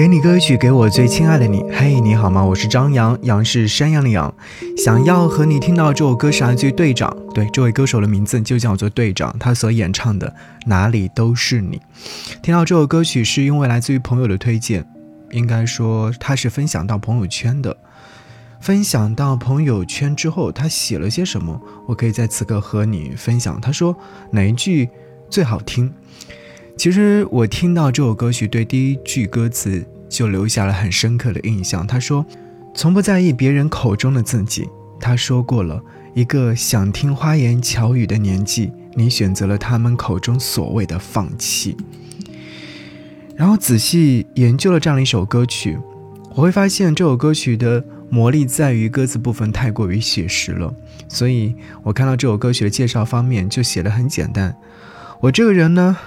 给你歌曲，给我最亲爱的你。嘿，你好吗？我是张扬，杨是山羊的羊。想要和你听到这首歌是来自于队长，对，这位歌手的名字就叫做队长。他所演唱的《哪里都是你》。听到这首歌曲是因为来自于朋友的推荐，应该说他是分享到朋友圈的。分享到朋友圈之后，他写了些什么？我可以在此刻和你分享。他说哪一句最好听？其实我听到这首歌曲，对第一句歌词就留下了很深刻的印象。他说：“从不在意别人口中的自己。”他说过了一个想听花言巧语的年纪，你选择了他们口中所谓的放弃。然后仔细研究了这样一首歌曲，我会发现这首歌曲的魔力在于歌词部分太过于写实了。所以我看到这首歌曲的介绍方面就写的很简单。我这个人呢。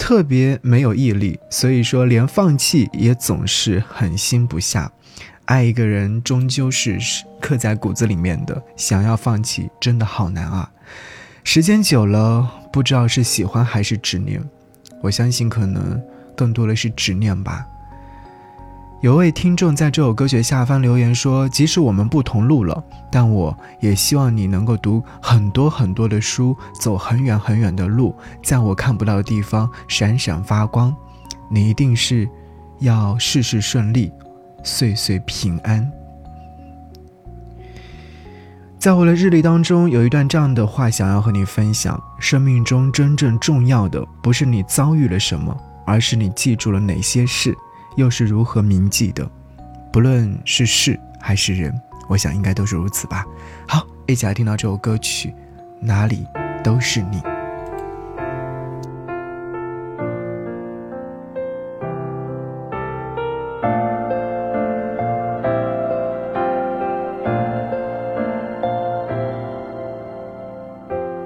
特别没有毅力，所以说连放弃也总是狠心不下。爱一个人终究是刻在骨子里面的，想要放弃真的好难啊！时间久了，不知道是喜欢还是执念，我相信可能更多的是执念吧。有位听众在这首歌曲下方留言说：“即使我们不同路了，但我也希望你能够读很多很多的书，走很远很远的路，在我看不到的地方闪闪发光。你一定是要事事顺利，岁岁平安。”在我的日历当中有一段这样的话想要和你分享：生命中真正重要的不是你遭遇了什么，而是你记住了哪些事。又是如何铭记的？不论是事还是人，我想应该都是如此吧。好，一起来听到这首歌曲，哪里都是你。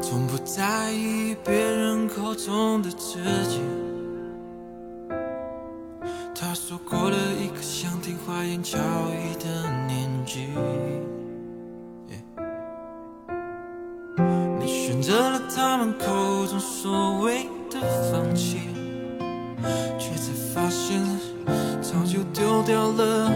从不在意别人口中的自己。花言巧语的年纪，你选择了他们口中所谓的放弃，却才发现早就丢掉了